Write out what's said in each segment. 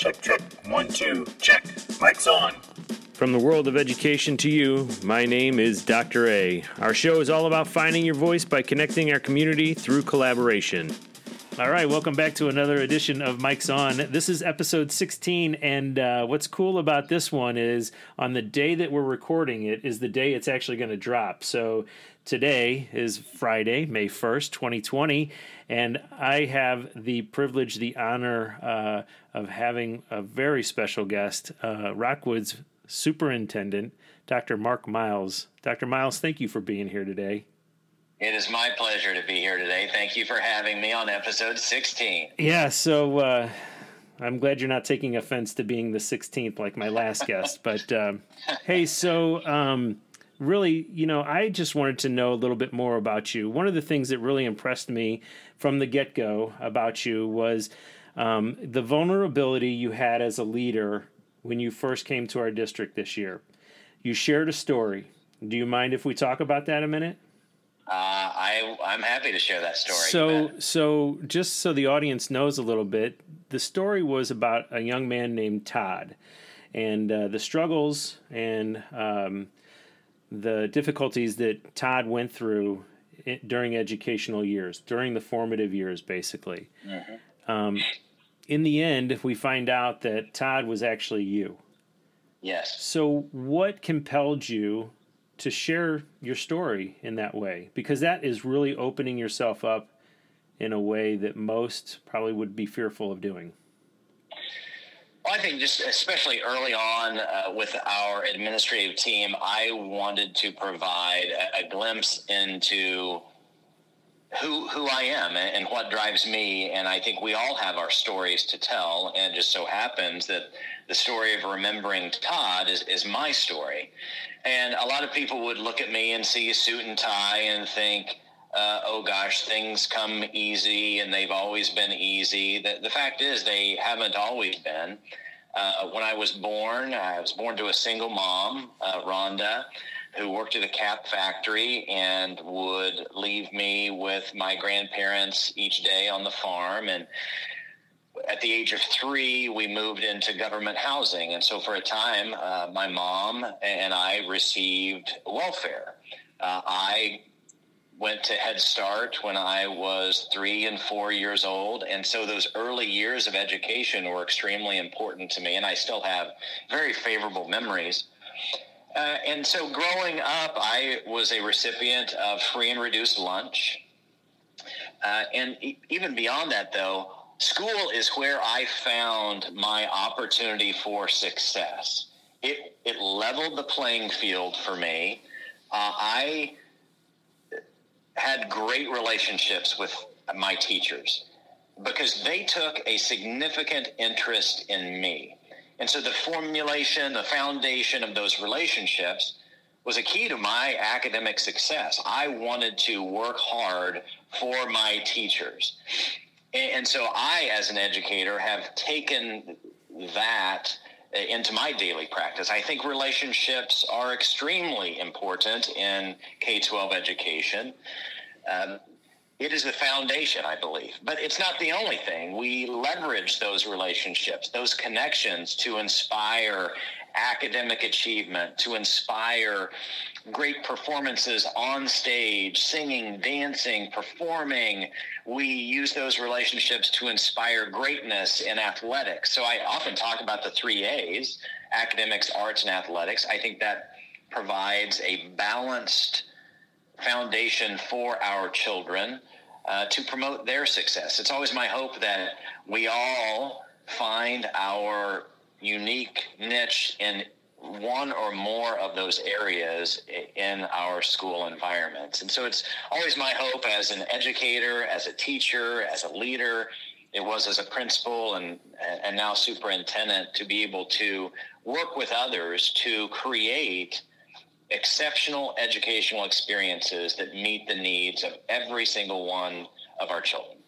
Check, check. One, two, check. Mic's on. From the world of education to you, my name is Dr. A. Our show is all about finding your voice by connecting our community through collaboration. All right, welcome back to another edition of Mic's On. This is episode 16, and uh, what's cool about this one is on the day that we're recording it is the day it's actually going to drop. So today is Friday, May 1st, 2020, and I have the privilege, the honor uh, of having a very special guest, uh, Rockwood's superintendent, Dr. Mark Miles. Dr. Miles, thank you for being here today. It is my pleasure to be here today. Thank you for having me on episode 16. Yeah, so uh, I'm glad you're not taking offense to being the 16th like my last guest. But um, hey, so um, really, you know, I just wanted to know a little bit more about you. One of the things that really impressed me from the get go about you was um, the vulnerability you had as a leader when you first came to our district this year. You shared a story. Do you mind if we talk about that a minute? I I'm happy to share that story. So so just so the audience knows a little bit, the story was about a young man named Todd, and uh, the struggles and um, the difficulties that Todd went through during educational years, during the formative years, basically. Mm-hmm. Um, in the end, we find out that Todd was actually you. Yes. So, what compelled you to share your story in that way because that is really opening yourself up in a way that most probably would be fearful of doing. Well, I think just especially early on uh, with our administrative team, I wanted to provide a, a glimpse into who who I am and what drives me. And I think we all have our stories to tell. And it just so happens that the story of remembering Todd is, is my story. And a lot of people would look at me and see a suit and tie and think, uh, oh gosh, things come easy and they've always been easy. The, the fact is, they haven't always been. Uh, when I was born, I was born to a single mom, uh, Rhonda, who worked at a cap factory and would leave me with my grandparents each day on the farm. And at the age of three, we moved into government housing. And so for a time, uh, my mom and I received welfare. Uh, I went to Head Start when I was three and four years old. And so those early years of education were extremely important to me. And I still have very favorable memories. Uh, and so growing up, I was a recipient of free and reduced lunch. Uh, and e- even beyond that, though, school is where I found my opportunity for success. It, it leveled the playing field for me. Uh, I had great relationships with my teachers because they took a significant interest in me. And so the formulation, the foundation of those relationships was a key to my academic success. I wanted to work hard for my teachers. And so I, as an educator, have taken that into my daily practice. I think relationships are extremely important in K 12 education. Um, it is the foundation, I believe. But it's not the only thing. We leverage those relationships, those connections to inspire academic achievement, to inspire great performances on stage, singing, dancing, performing. We use those relationships to inspire greatness in athletics. So I often talk about the three A's academics, arts, and athletics. I think that provides a balanced foundation for our children uh, to promote their success. It's always my hope that we all find our unique niche in one or more of those areas in our school environments. And so it's always my hope as an educator, as a teacher, as a leader, it was as a principal and and now superintendent to be able to work with others to create exceptional educational experiences that meet the needs of every single one of our children.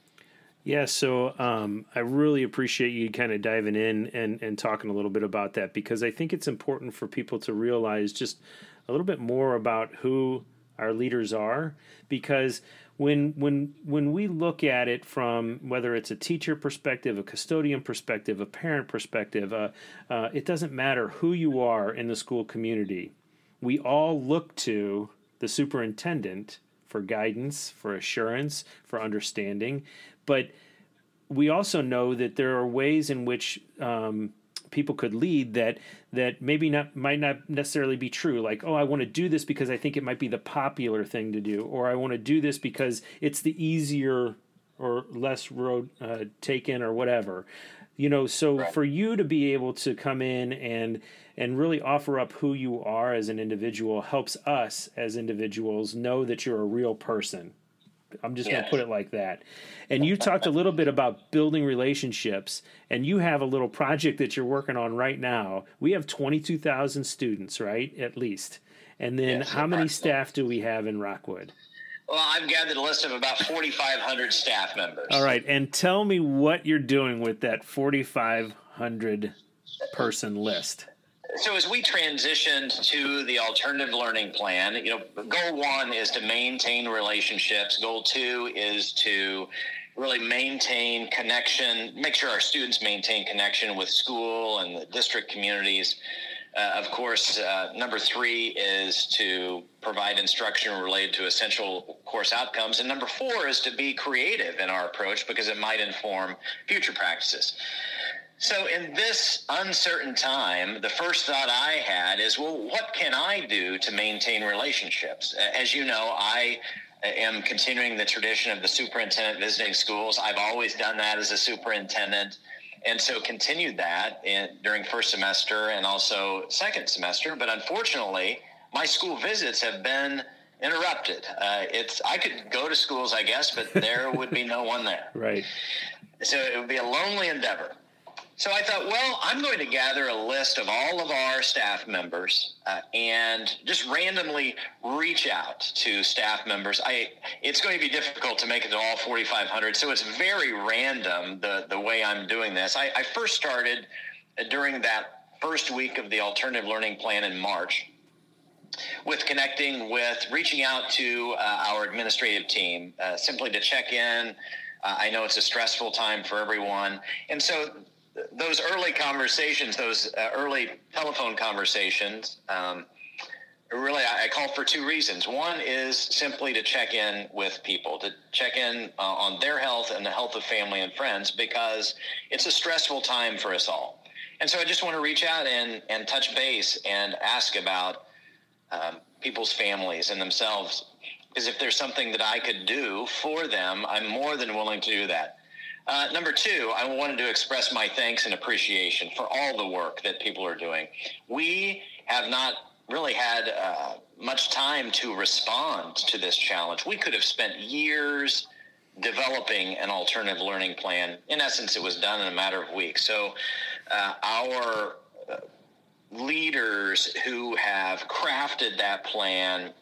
Yeah, so um, I really appreciate you kind of diving in and, and talking a little bit about that because I think it's important for people to realize just a little bit more about who our leaders are because when when when we look at it from whether it's a teacher perspective, a custodian perspective, a parent perspective, uh, uh, it doesn't matter who you are in the school community. We all look to the superintendent for guidance, for assurance, for understanding, but we also know that there are ways in which um, people could lead that that maybe not might not necessarily be true. Like oh i want to do this because i think it might be the popular thing to do or i want to do this because it's the easier or less road uh, taken or whatever you know so right. for you to be able to come in and and really offer up who you are as an individual helps us as individuals know that you're a real person I'm just going to put it like that. And you talked a little bit about building relationships, and you have a little project that you're working on right now. We have 22,000 students, right? At least. And then yes, how many staff do we have in Rockwood? Well, I've gathered a list of about 4,500 staff members. All right. And tell me what you're doing with that 4,500 person list so as we transitioned to the alternative learning plan, you know, goal one is to maintain relationships. Goal two is to really maintain connection, make sure our students maintain connection with school and the district communities. Uh, of course, uh, number three is to provide instruction related to essential course outcomes. And number four is to be creative in our approach because it might inform future practices. So, in this uncertain time, the first thought I had is, well, what can I do to maintain relationships? As you know, I am continuing the tradition of the superintendent visiting schools. I've always done that as a superintendent. And so continued that in, during first semester and also second semester. But unfortunately, my school visits have been interrupted. Uh, it's I could go to schools, I guess, but there would be no one there. Right. So it would be a lonely endeavor. So I thought, well, I'm going to gather a list of all of our staff members uh, and just randomly reach out to staff members. I it's going to be difficult to make it to all 4,500, so it's very random the the way I'm doing this. I, I first started during that first week of the alternative learning plan in March with connecting with reaching out to uh, our administrative team uh, simply to check in. Uh, I know it's a stressful time for everyone. And so those early conversations, those uh, early telephone conversations, um, really I, I, call for two reasons. One is simply to check in with people, to check in uh, on their health and the health of family and friends, because it's a stressful time for us all. And so I just want to reach out and, and touch base and ask about um, people's families and themselves. Because if there's something that I could do for them, I'm more than willing to do that. Uh, number two, I wanted to express my thanks and appreciation for all the work that people are doing. We have not really had uh, much time to respond to this challenge. We could have spent years developing an alternative learning plan. In essence, it was done in a matter of weeks. So, uh, our uh, leaders who have crafted that plan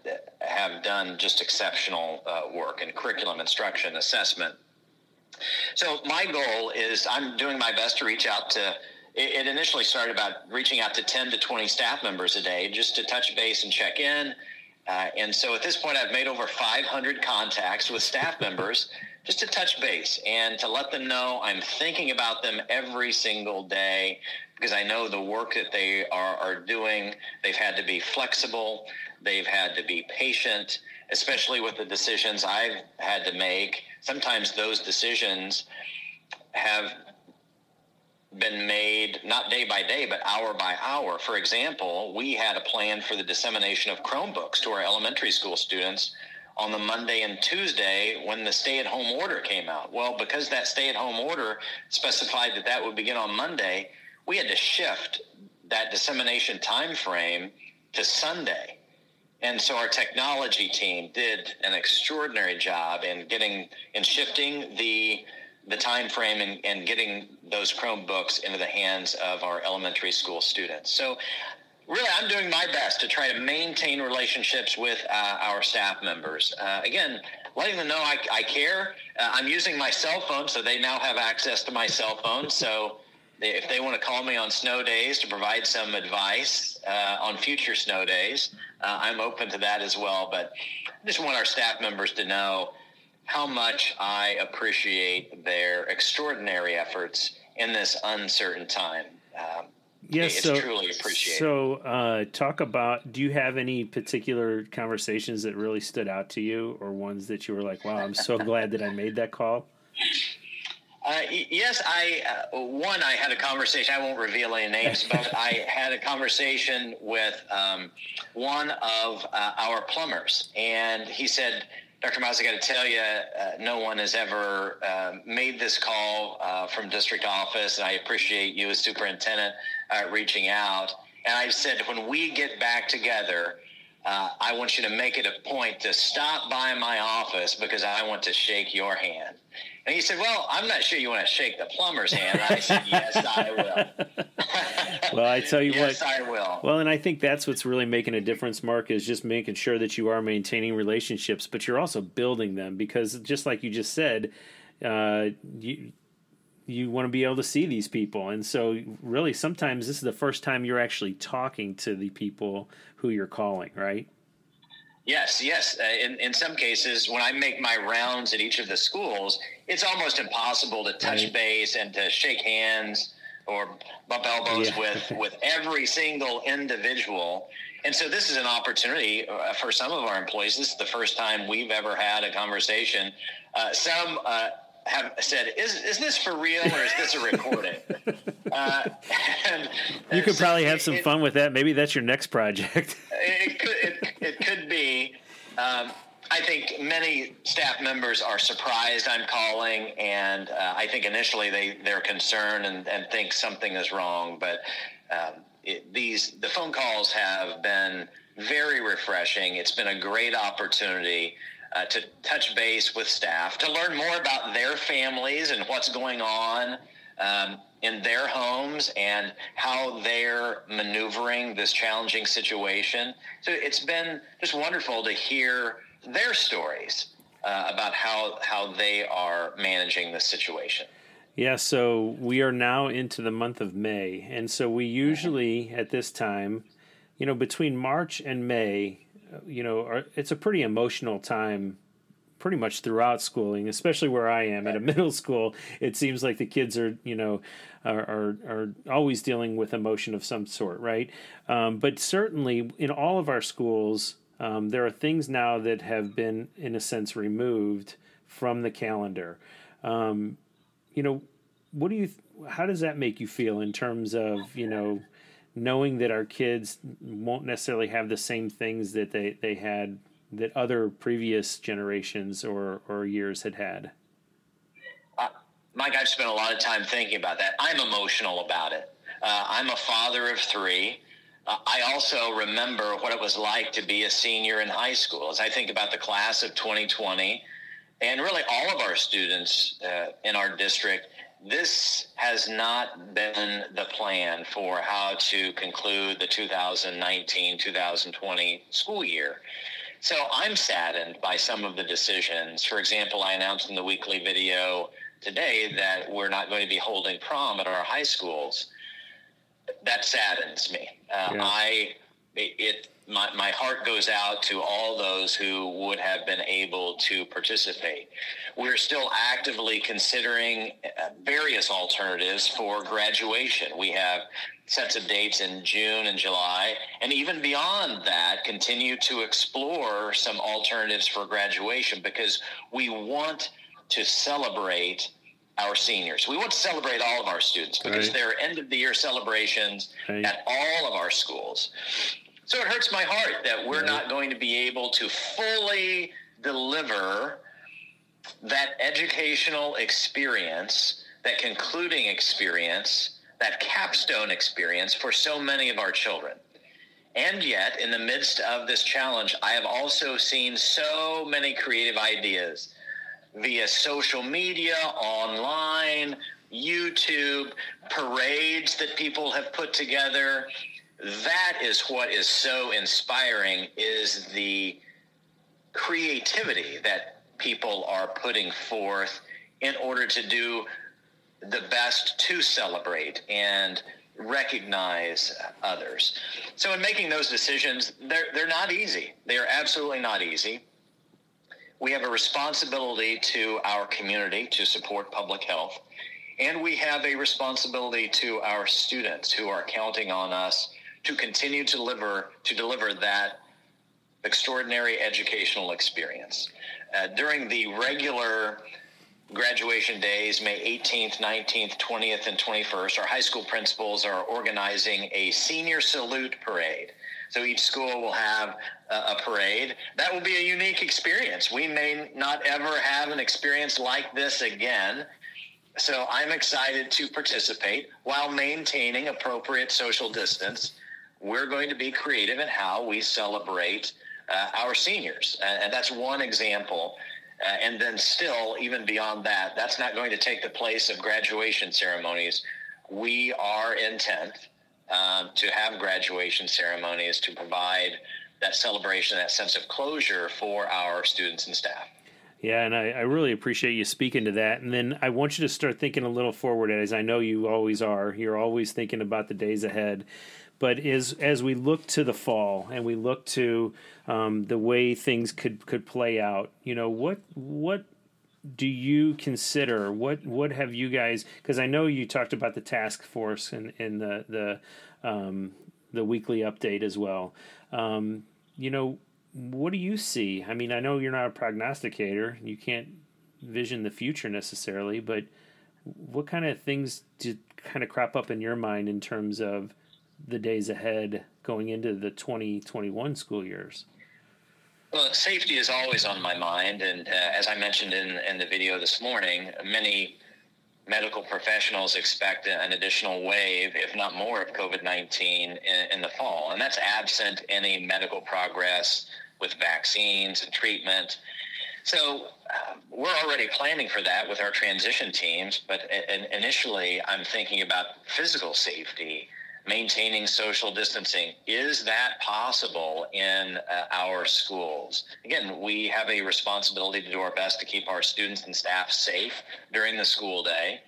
have done just exceptional uh, work in curriculum instruction, assessment, so my goal is I'm doing my best to reach out to. It, initially started about reaching out to 10 to 20 staff members a day just to touch base and check in. Uh, and so at this point, I've made over 500 contacts with staff members just to touch base and to let them know I'm thinking about them every single day because I know the work that they are, are doing. They've had to be flexible, they've had to be patient, especially with the decisions I've had to make sometimes those decisions have been made not day by day, but hour by hour. For example, we had a plan for the dissemination of Chromebooks to our elementary school students on the Monday and Tuesday when the stay at home order came out. Well, because that stay at home order specified that that would begin on Monday, we had to shift that dissemination time frame to Sunday. And so our technology team did an extraordinary job in getting in shifting the the time frame and, and getting those Chromebooks into the hands of our elementary school students. So really, I'm doing my best to try to maintain relationships with uh, our staff members. Uh, again, letting them know I, I care. Uh, I'm using my cell phone, so they now have access to my cell phone. So if they want to call me on snow days to provide some advice uh, on future snow days, uh, I'm open to that as well. But I just want our staff members to know how much I appreciate their extraordinary efforts in this uncertain time. Um, yes, it's so, truly appreciated. So, uh, talk about. Do you have any particular conversations that really stood out to you, or ones that you were like, "Wow, I'm so glad that I made that call"? Uh, yes, I uh, one I had a conversation. I won't reveal any names, but I had a conversation with um, one of uh, our plumbers, and he said, "Dr. Miles, I got to tell you, uh, no one has ever uh, made this call uh, from district office, and I appreciate you as superintendent reaching out." And I said, when we get back together. I want you to make it a point to stop by my office because I want to shake your hand. And he said, Well, I'm not sure you want to shake the plumber's hand. And I said, Yes, I will. well, I tell you yes, what. Yes, I will. Well, and I think that's what's really making a difference, Mark, is just making sure that you are maintaining relationships, but you're also building them because just like you just said, uh, you, you want to be able to see these people. And so, really, sometimes this is the first time you're actually talking to the people who you're calling, right? Yes, yes. Uh, in, in some cases, when I make my rounds at each of the schools, it's almost impossible to touch right. base and to shake hands or bump elbows yeah. with, with every single individual. And so this is an opportunity uh, for some of our employees. This is the first time we've ever had a conversation. Uh, some uh, have said, "Is is this for real or is this a recording?" uh, and, you could so probably have some it, fun with that. Maybe that's your next project. It, could, it, it could be. Um, I think many staff members are surprised I'm calling, and uh, I think initially they they're concerned and, and think something is wrong. But um, it, these the phone calls have been very refreshing. It's been a great opportunity uh, to touch base with staff, to learn more about their families and what's going on um, in their homes and how they're maneuvering this challenging situation. So it's been just wonderful to hear their stories uh, about how how they are managing the situation. Yeah, so we are now into the month of May, and so we usually at this time, you know, between March and May, you know, it's a pretty emotional time pretty much throughout schooling, especially where I am at a middle school. It seems like the kids are, you know, are are, are always dealing with emotion of some sort, right? Um, but certainly in all of our schools, um, there are things now that have been, in a sense, removed from the calendar. Um, you know, what do you? How does that make you feel in terms of you know? knowing that our kids won't necessarily have the same things that they, they had that other previous generations or, or years had had? Uh, Mike, I've spent a lot of time thinking about that. I'm emotional about it. Uh, I'm a father of three. Uh, I also remember what it was like to be a senior in high school. As I think about the class of 2020, and really all of our students uh, in our district, this has not been the plan for how to conclude the 2019 2020 school year. So I'm saddened by some of the decisions. For example, I announced in the weekly video today that we're not going to be holding prom at our high schools. That saddens me. Uh, yeah. I it my, my heart goes out to all those who would have been able to participate. We're still actively considering uh, various alternatives for graduation. We have sets of dates in June and July, and even beyond that, continue to explore some alternatives for graduation because we want to celebrate our seniors. We want to celebrate all of our students because right. there are end of the year celebrations right. at all of our schools. So it hurts my heart that we're not going to be able to fully deliver that educational experience, that concluding experience that capstone experience for so many of our children. And yet, in the midst of this challenge, I have also seen so many creative ideas via social media, online, YouTube, parades that people have put together. That is what is so inspiring is the creativity that people are putting forth in order to do the best to celebrate and recognize others. So in making those decisions, they're they're not easy. They are absolutely not easy. We have a responsibility to our community to support public health, and we have a responsibility to our students who are counting on us to continue to deliver to deliver that extraordinary educational experience. Uh, during the regular graduation days, May 18th, 19th, 20th, and 21st, our high school principals are organizing a senior salute parade. So each school will have a, a, parade. That will be a unique experience. We may not ever have an experience like this again. So I'm excited to participate while maintaining appropriate social distance. We're going to be creative in how we celebrate uh, our seniors. And, and that's one example uh, and then still, even beyond that, that's not going to take the place of graduation ceremonies. We are intent um, to have graduation ceremonies to provide that celebration, that sense of closure for our students and staff. Yeah, and I, I, really appreciate you speaking to that. And then I want you to start thinking a little forward, as I know you always are. You're always thinking about the days ahead. But as as we look to the fall and we look to um, the way things could could play out, you know what what do you consider what what have you guys because I know you talked about the task force and in, the the um, the weekly update as well. Um, you know, what do you see? I mean, I know you're not a prognosticator; you can't vision the future necessarily, but what kind of things did kind of crop up in your mind in terms of the days ahead going into the 2021 school years? Well, safety is always on my mind. And uh, as I mentioned in, in the video this morning, many medical professionals expect an additional wave, if not more, of COVID 19 in, in, the fall. And that's absent any medical progress with vaccines and treatment. So uh, we're already planning for that with our transition teams. But uh, initially, I'm thinking about physical safety maintaining social distancing. Is that possible in uh, our schools? Again, we have a responsibility to do our best to keep our students and staff safe during the school day.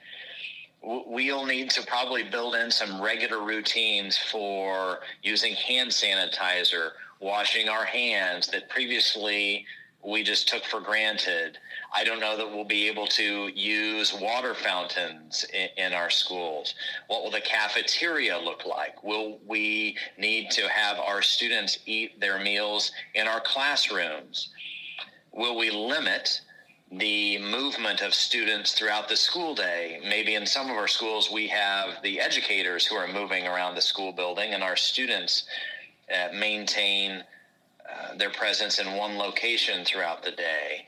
We'll need to probably build in some regular routines for using hand sanitizer, washing our hands that previously we just took for granted. I don't know that we'll be able to use water fountains in, in, our schools. What will the cafeteria look like? Will we need to have our students eat their meals in our classrooms? Will we limit the movement of students throughout the school day? Maybe in some of our schools, we have the educators who are moving around the school building, and our students uh, maintain their presence in one location throughout the day?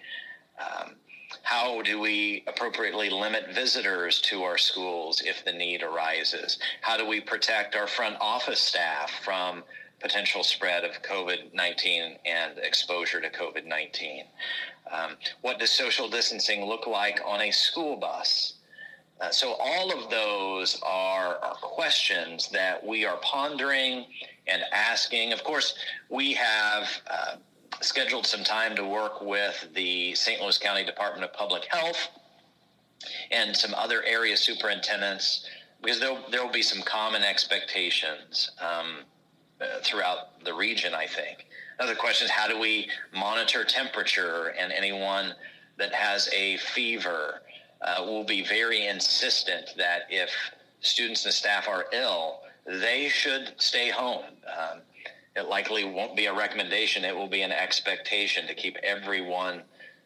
Um, how do we appropriately limit visitors to our schools if the need arises? How do we protect our front office staff from potential spread of COVID 19 and exposure to COVID 19? Um, what does social distancing look like on a school bus? Uh, so, all of those are, are questions that we are pondering and asking. Of course, we have uh, scheduled some time to work with the St. Louis County Department of Public Health and some other area superintendents because there there will be some common expectations um, uh, throughout the region. I think. Another question is how do we monitor temperature and anyone that has a fever uh, will be very insistent that if students and staff are ill, they should stay home. Um, it likely won't be a recommendation, it will be an expectation to keep everyone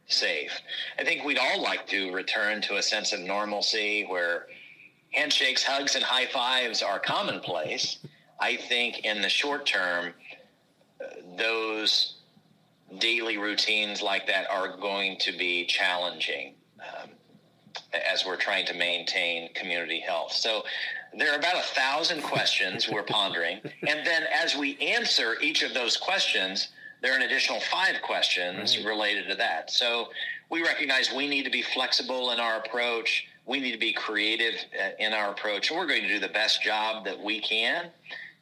safe. I think we'd all like to return to a sense of normalcy where handshakes, hugs, and high fives are commonplace. I think in the short term, those daily routines like that are going to be challenging um, as we're trying to maintain community health. So there are about a thousand questions we're pondering. And then as we answer each of those questions, there are an additional five questions right. related to that. So we recognize we need to be flexible in our approach. We need to be creative uh, in our approach. And we're going to do the best job that we can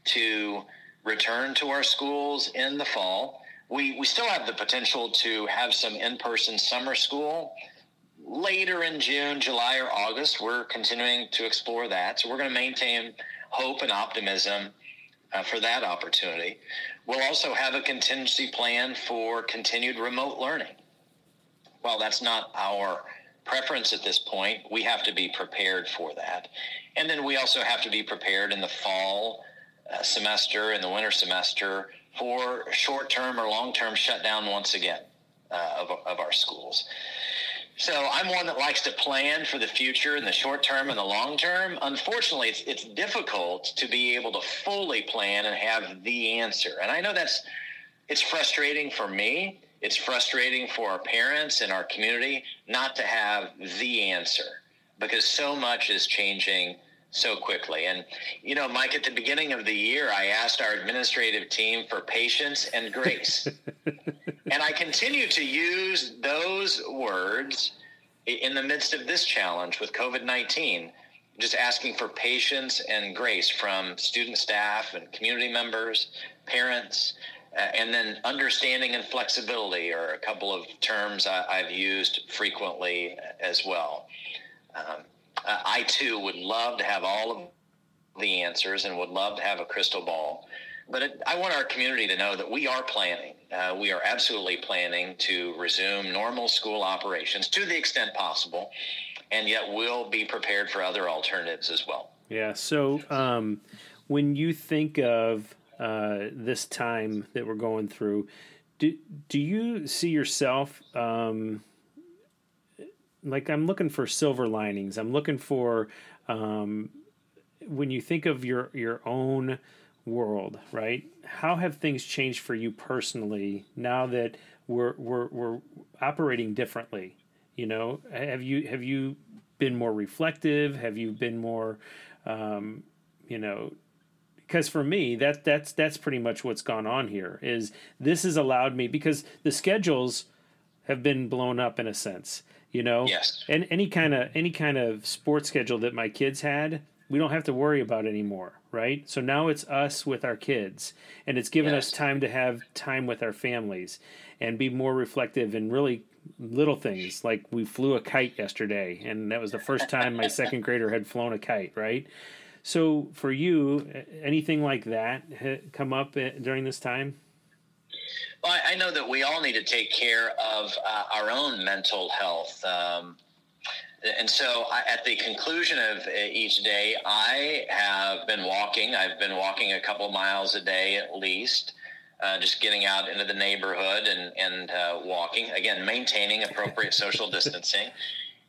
to return to our schools in the fall. We, we still have the potential to have some in person summer school later in June, July, or August, we're continuing to explore that. So we're going to maintain hope and optimism uh, for that opportunity. We'll also have a contingency plan for continued remote learning. While that's not our preference at this point, we have to be prepared for that. And then we also have to be prepared in the fall uh, semester and the winter semester for short term or long term shutdown once again uh, of, of our schools. So I'm one that likes to plan for the future in the short term and the long term. Unfortunately, it's, it's difficult to be able to fully plan and have the answer. And I know that's it's frustrating for me. It's frustrating for our parents and our community not to have the answer because so much is changing so quickly. And, you know, Mike, at the beginning of the year, I asked our administrative team for patience and grace. and I continue to use those words in the midst of this challenge with COVID 19, just asking for patience and grace from student staff and community members, parents. Uh, and then understanding and flexibility are a couple of terms I, have used frequently as well. Um, uh, I too would love to have all of the answers and would love to have a crystal ball. But it, I want our community to know that we are planning. Uh, we are absolutely planning to resume normal school operations to the extent possible, and yet we'll be prepared for other alternatives as well. Yeah. So um, when you think of uh, this time that we're going through, do, do you see yourself? Um, like I'm looking for silver linings. I'm looking for um, when you think of your your own world, right? How have things changed for you personally now that we're we're we're operating differently? You know, have you have you been more reflective? Have you been more, um, you know? Because for me, that that's that's pretty much what's gone on here. Is this has allowed me because the schedules have been blown up in a sense you know? Yes. And any kind of any kind of sports schedule that my kids had we don't have to worry about anymore right? So now it's us with our kids and it's given yes. us time to have time with our families and be more reflective and really little things. Like we flew a kite yesterday and that was the first time my second grader had flown a kite right? So for you anything like that come up eh, during this time well, I know that we all need to take care of uh, our own mental health. Um, and so I, at the conclusion of uh, each day, I have been walking. I've been walking a couple miles a day at least. Uh, just getting out into the neighborhood and, and uh, walking. Again, maintaining appropriate social distancing.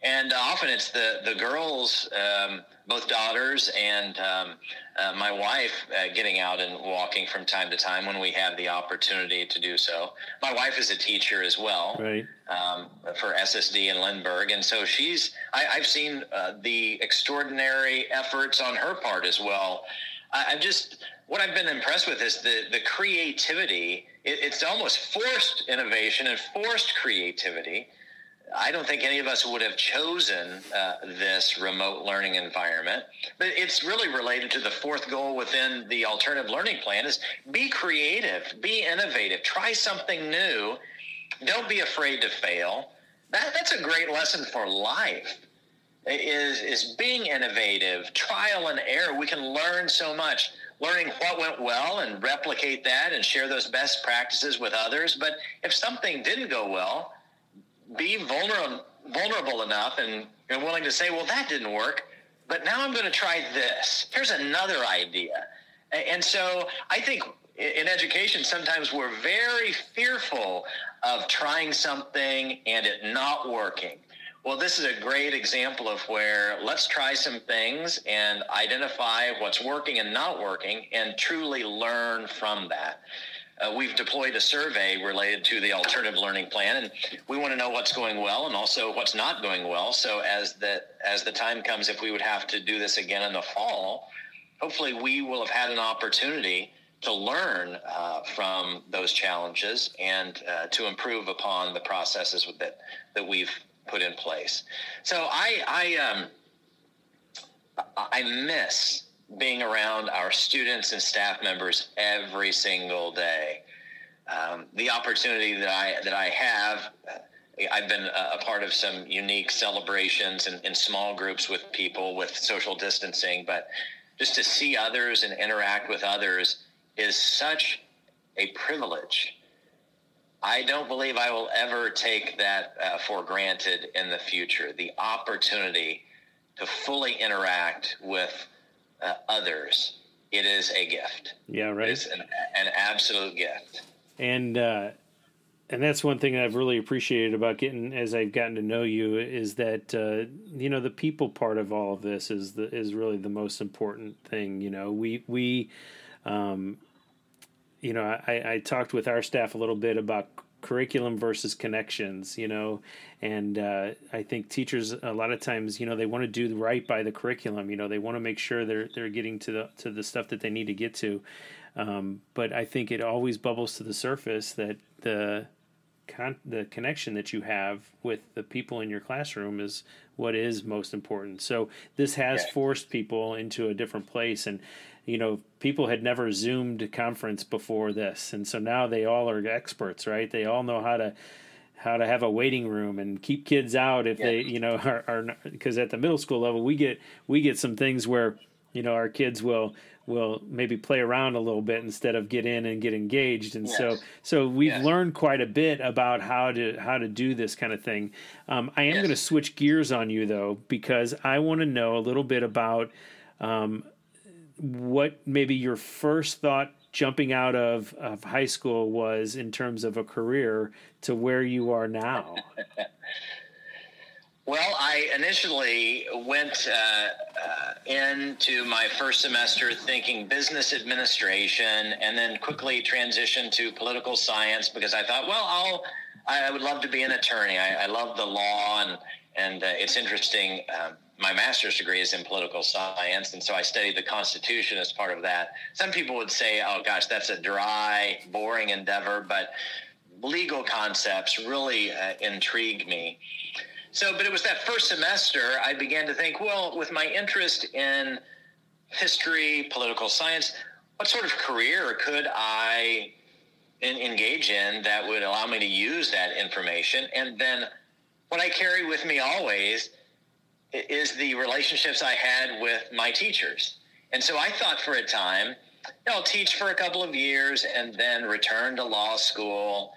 And often it's the, the girls, um, both daughters and um, uh, my wife uh, getting out and walking from time to time when we have the opportunity to do so. My wife is a teacher as well right. um, for SSD in Lindbergh, and so she's. I, have seen uh, the extraordinary efforts on her part as well. I, have just what I've been impressed with is the the creativity. It, it's almost forced innovation and forced creativity I don't think any of us would have chosen uh, this remote learning environment, but it's really related to the fourth goal within the alternative learning plan is be creative, be innovative, try something new. Don't be afraid to fail. That, that's a great lesson for life is, is being innovative, trial and error. We can learn so much learning what went well and replicate that and share those best practices with others. But if something didn't go well, be vulnerable vulnerable enough and, and willing to say, well, that didn't work, but now I'm going to try this. Here's another idea. And so I think in education, sometimes we're very fearful of trying something and it not working. Well, this is a great example of where let's try some things and identify what's working and not working and truly learn from that uh, we've deployed a survey related to the alternative learning plan, and we want to know what's going well and also what's not going well. So as the as the time comes, if we would have to do this again in the fall, hopefully we will have had an opportunity to learn uh, from those challenges and uh, to improve upon the processes that that we've put in place. So I I um I miss being around our students and staff members every single day. Um, the opportunity that I that I have I've been a, part of some unique celebrations in, in small groups with people with social distancing, but just to see others and interact with others is such a privilege. I don't believe I will ever take that uh, for granted in the future. The opportunity to fully interact with uh, others, it is a gift. Yeah, right. It's an, an absolute gift. And uh, and that's one thing that I've really appreciated about getting as I've gotten to know you is that uh, you know the people part of all of this is the is really the most important thing. You know, we we um, you know I, I talked with our staff a little bit about curriculum versus connections. You know, and uh, I think teachers a lot of times you know they want to do right by the curriculum. You know, they want to make sure they're they're getting to the to the stuff that they need to get to. Um, but I think it always bubbles to the surface that the con- the connection that you have with the people in your classroom is what is most important. So this has yeah. forced people into a different place and you know people had never zoomed conference before this and so now they all are experts right they all know how to how to have a waiting room and keep kids out if yeah. they you know are because at the middle school level we get we get some things where you know our kids will will maybe play around a little bit instead of get in and get engaged and yes. so so we've yes. learned quite a bit about how to how to do this kind of thing um, i am yes. going to switch gears on you though because i want to know a little bit about um, what maybe your first thought jumping out of, of high school was in terms of a career to where you are now Well, I initially went uh, uh, into my first semester thinking business administration, and then quickly transitioned to political science because I thought, well, I'll I would love to be an attorney. I, I love the law, and and uh, it's interesting. Um, my master's degree is in political science, and so I studied the Constitution as part of that. Some people would say, "Oh gosh, that's a dry, boring endeavor," but legal concepts really uh, intrigued me. So, but it was that first semester I began to think, well, with my interest in history, political science, what sort of career could I in, engage in that would allow me to use that information? And then what I carry with me always is the relationships I had with my teachers. And so I thought for a time, you know, I'll teach for a couple of years and then return to law school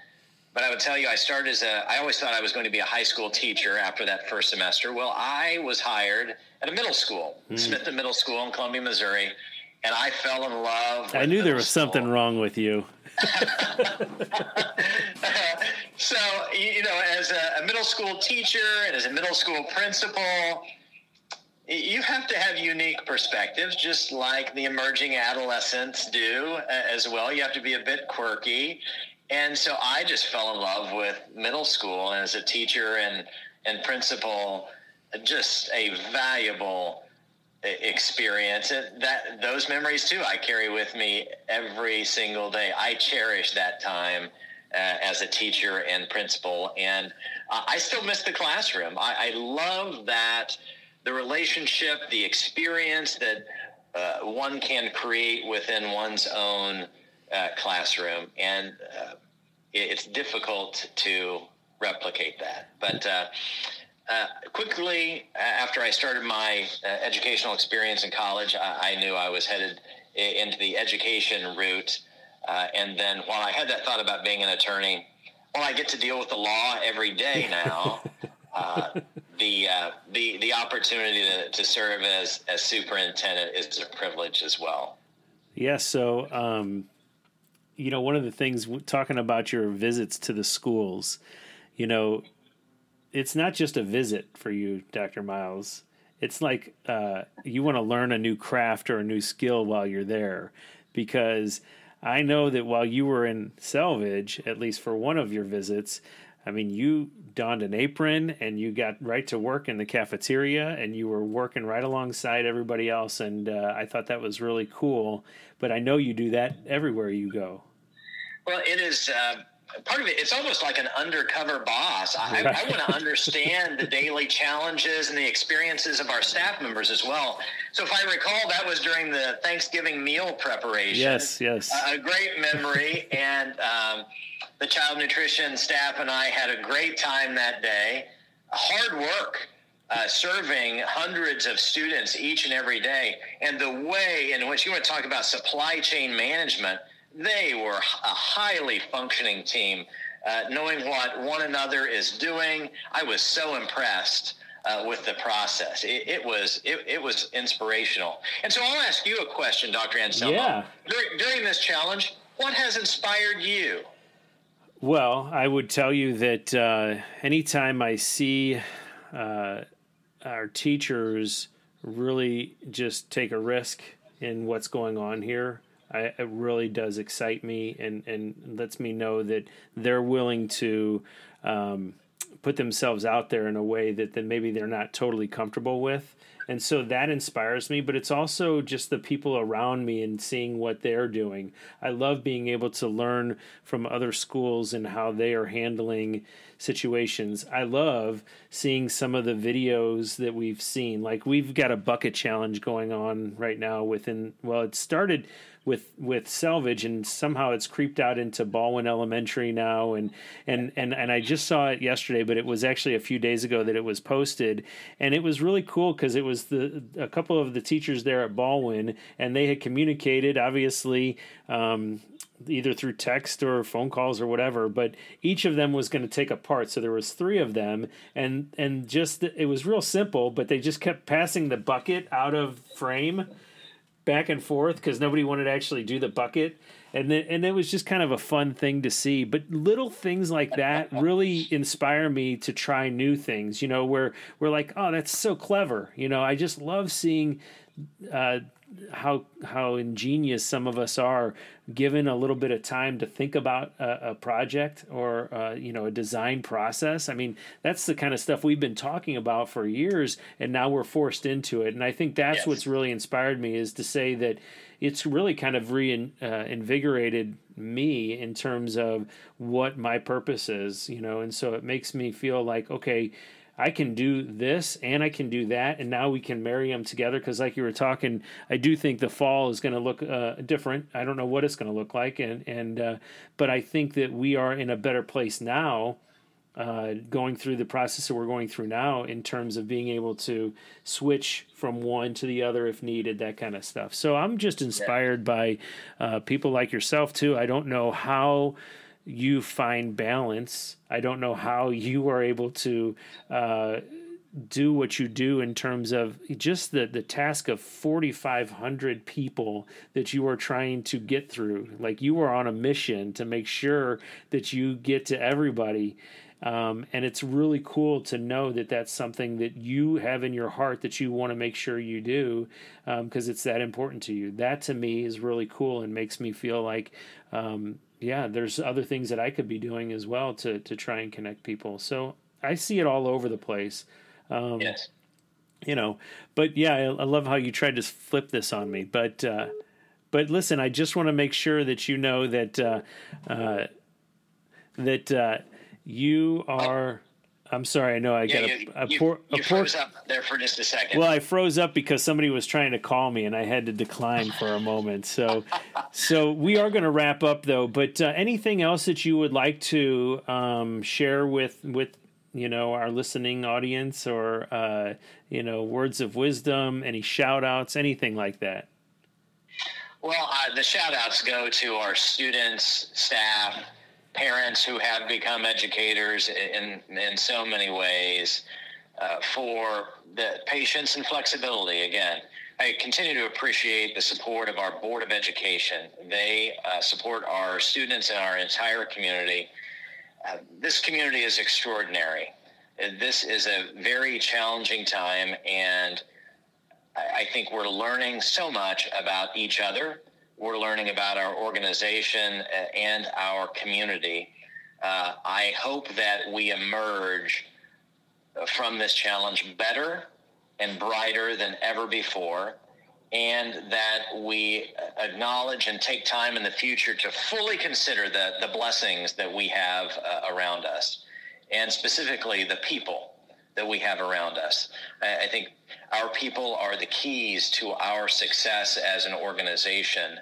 but I would tell you, I started as a, I always thought I was going to be a high school teacher after that first semester. Well, I was hired at a middle school, mm. Smithton Middle School in Columbia, Missouri, and I fell in love. I knew there was school. something wrong with you. so, you know, as a, a middle school teacher and as a middle school principal, you have to have unique perspectives, just like the emerging adolescents do as well. You have to be a bit quirky. And so I just fell in love with middle school and as a teacher and, and principal, just a valuable experience. And that those memories too, I carry with me every single day. I cherish that time uh, as a teacher and principal, and uh, I still miss the classroom. I, I, love that the relationship, the experience that uh, one can create within one's own uh, classroom, and uh, it's difficult to replicate that. But uh, uh, quickly after I started my uh, educational experience in college, I, I, knew I was headed into the education route. Uh, and then while I had that thought about being an attorney, well, I get to deal with the law every day now. Uh, the uh, the the opportunity to, to serve as as superintendent is a privilege as well. Yes. So um, you know, one of the things talking about your visits to the schools, you know, it's not just a visit for you, Dr. Miles. It's like uh, you want to learn a new craft or a new skill while you're there because I know that while you were in Selvidge, at least for one of your visits, I mean, you donned an apron and you got right to work in the cafeteria and you were working right alongside everybody else. And uh, I thought that was really cool. But I know you do that everywhere you go. Well, it is. Uh, part of it, it's almost like an undercover boss. I, right. I want to understand the daily challenges and the experiences of our staff members as well. So, if I recall, that was during the Thanksgiving meal preparation. Yes, yes. Uh, a great memory. and um, the child nutrition staff and I had a great time that day. Hard work. Uh, serving hundreds of students each and every day. And the way in which you want to talk about supply chain management, they were a highly functioning team, uh, knowing what one another is doing. I was so impressed. Uh, with the process, it, it was it, it, was inspirational, and so I'll ask you a question, Dr. Anselmo. Yeah. During, during this challenge, what has inspired you? Well, I would tell you that uh, anytime I see uh, our teachers really just take a risk in what's going on here, I, it really does excite me and, and lets me know that they're willing to um, put themselves out there in a way that, that maybe they're not totally comfortable with. And so that inspires me, but it's also just the people around me and seeing what they're doing. I love being able to learn from other schools and how they are handling situations. I love seeing some of the videos that we've seen. Like we've got a bucket challenge going on right now within well, it started with with Selvidge, and somehow it's creeped out into Ballwin Elementary now, and and and and I just saw it yesterday, but it was actually a few days ago that it was posted, and it was really cool because it was the a couple of the teachers there at Ballwin, and they had communicated obviously. Um, either through text or phone calls or whatever but each of them was going to take a part so there was three of them and and just it was real simple but they just kept passing the bucket out of frame back and forth because nobody wanted to actually do the bucket. And then and it was just kind of a fun thing to see. But little things like that really inspire me to try new things you know where we're like oh that's so clever. You know i just love seeing uh, how how ingenious some of us are given a little bit of time to think about a, a project or uh, you know a design process. I mean that's the kind of stuff we've been talking about for years and now we're forced into it. And i think that's yes. what's really inspired me is to say that it's really kind of reinvigorated uh, me in terms of what my purpose is you know? And so it makes me feel like okay I can do this and I can do that, and now we can marry them together. Because, like you were talking, I do think the fall is going to look uh, different. I don't know what it's going to look like, and and uh, but I think that we are in a better place now, uh, going through the process that we're going through now in terms of being able to switch from one to the other if needed, that kind of stuff. So I'm just inspired by uh, people like yourself too. I don't know how you find balance. I don't know how you are able to uh, do what you do in terms of just the, the task of 4,500 people that you are trying to get through. Like you are on a mission to make sure that you get to everybody. Um, and it's really cool to know that that's something that you have in your heart that you want to make sure you do because um, it's that important to you. That to me is really cool and makes me feel like um, yeah, there's other things that I could be doing as well to to try and connect people. So I see it all over the place. Um, yes. You know, but yeah, I, I, love how you tried to flip this on me. But uh, but listen, I just want to make sure that you know that uh, uh, that uh, you are. I'm sorry. I know I yeah, got you, a, a, you, poor. You a froze up there for just a second. Well, I froze up because somebody was trying to call me, and I had to decline for a moment. So, so we are going to wrap up though. But uh, anything else that you would like to um, share with with you know our listening audience, or uh, you know words of wisdom, any shout outs, anything like that? Well, uh, the shout outs go to our students, staff parents who have become educators in in so many ways uh, for the patience and flexibility. Again, I continue to appreciate the support of our Board of Education. They uh, support our students and our entire community. Uh, this community is extraordinary. This is a very challenging time, and I think we're learning so much about each other we're learning about our organization uh, and our community. Uh, I hope that we emerge from this challenge better and brighter than ever before, and that we acknowledge and take time in the future to fully consider the, the blessings that we have uh, around us, and specifically the people that we have around us. I, think our people are the keys to our success as an organization.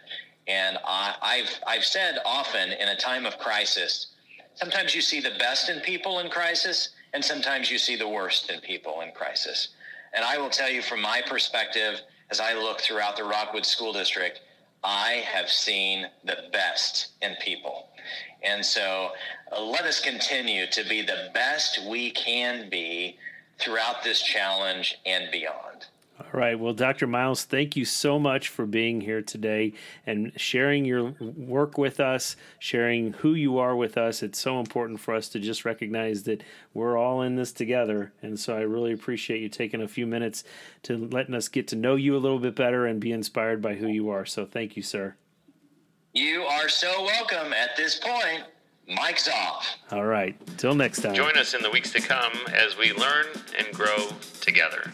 And I, have I've said often in a time of crisis, sometimes you see the best in people in crisis, and sometimes you see the worst in people in crisis. And I will tell you from my perspective, as I look throughout the Rockwood School District, I have seen the best in people. And so uh, let us continue to be the best we can be throughout this challenge and beyond. All right. Well, Dr. Miles, thank you so much for being here today and sharing your work with us, sharing who you are with us. It's so important for us to just recognize that we're all in this together. And so I really appreciate you taking a few minutes to letting us get to know you a little bit better and be inspired by who you are. So thank you, sir. You are so welcome. At this point, mic's off. All right. Till next time. Join us in the weeks to come as we learn and grow together.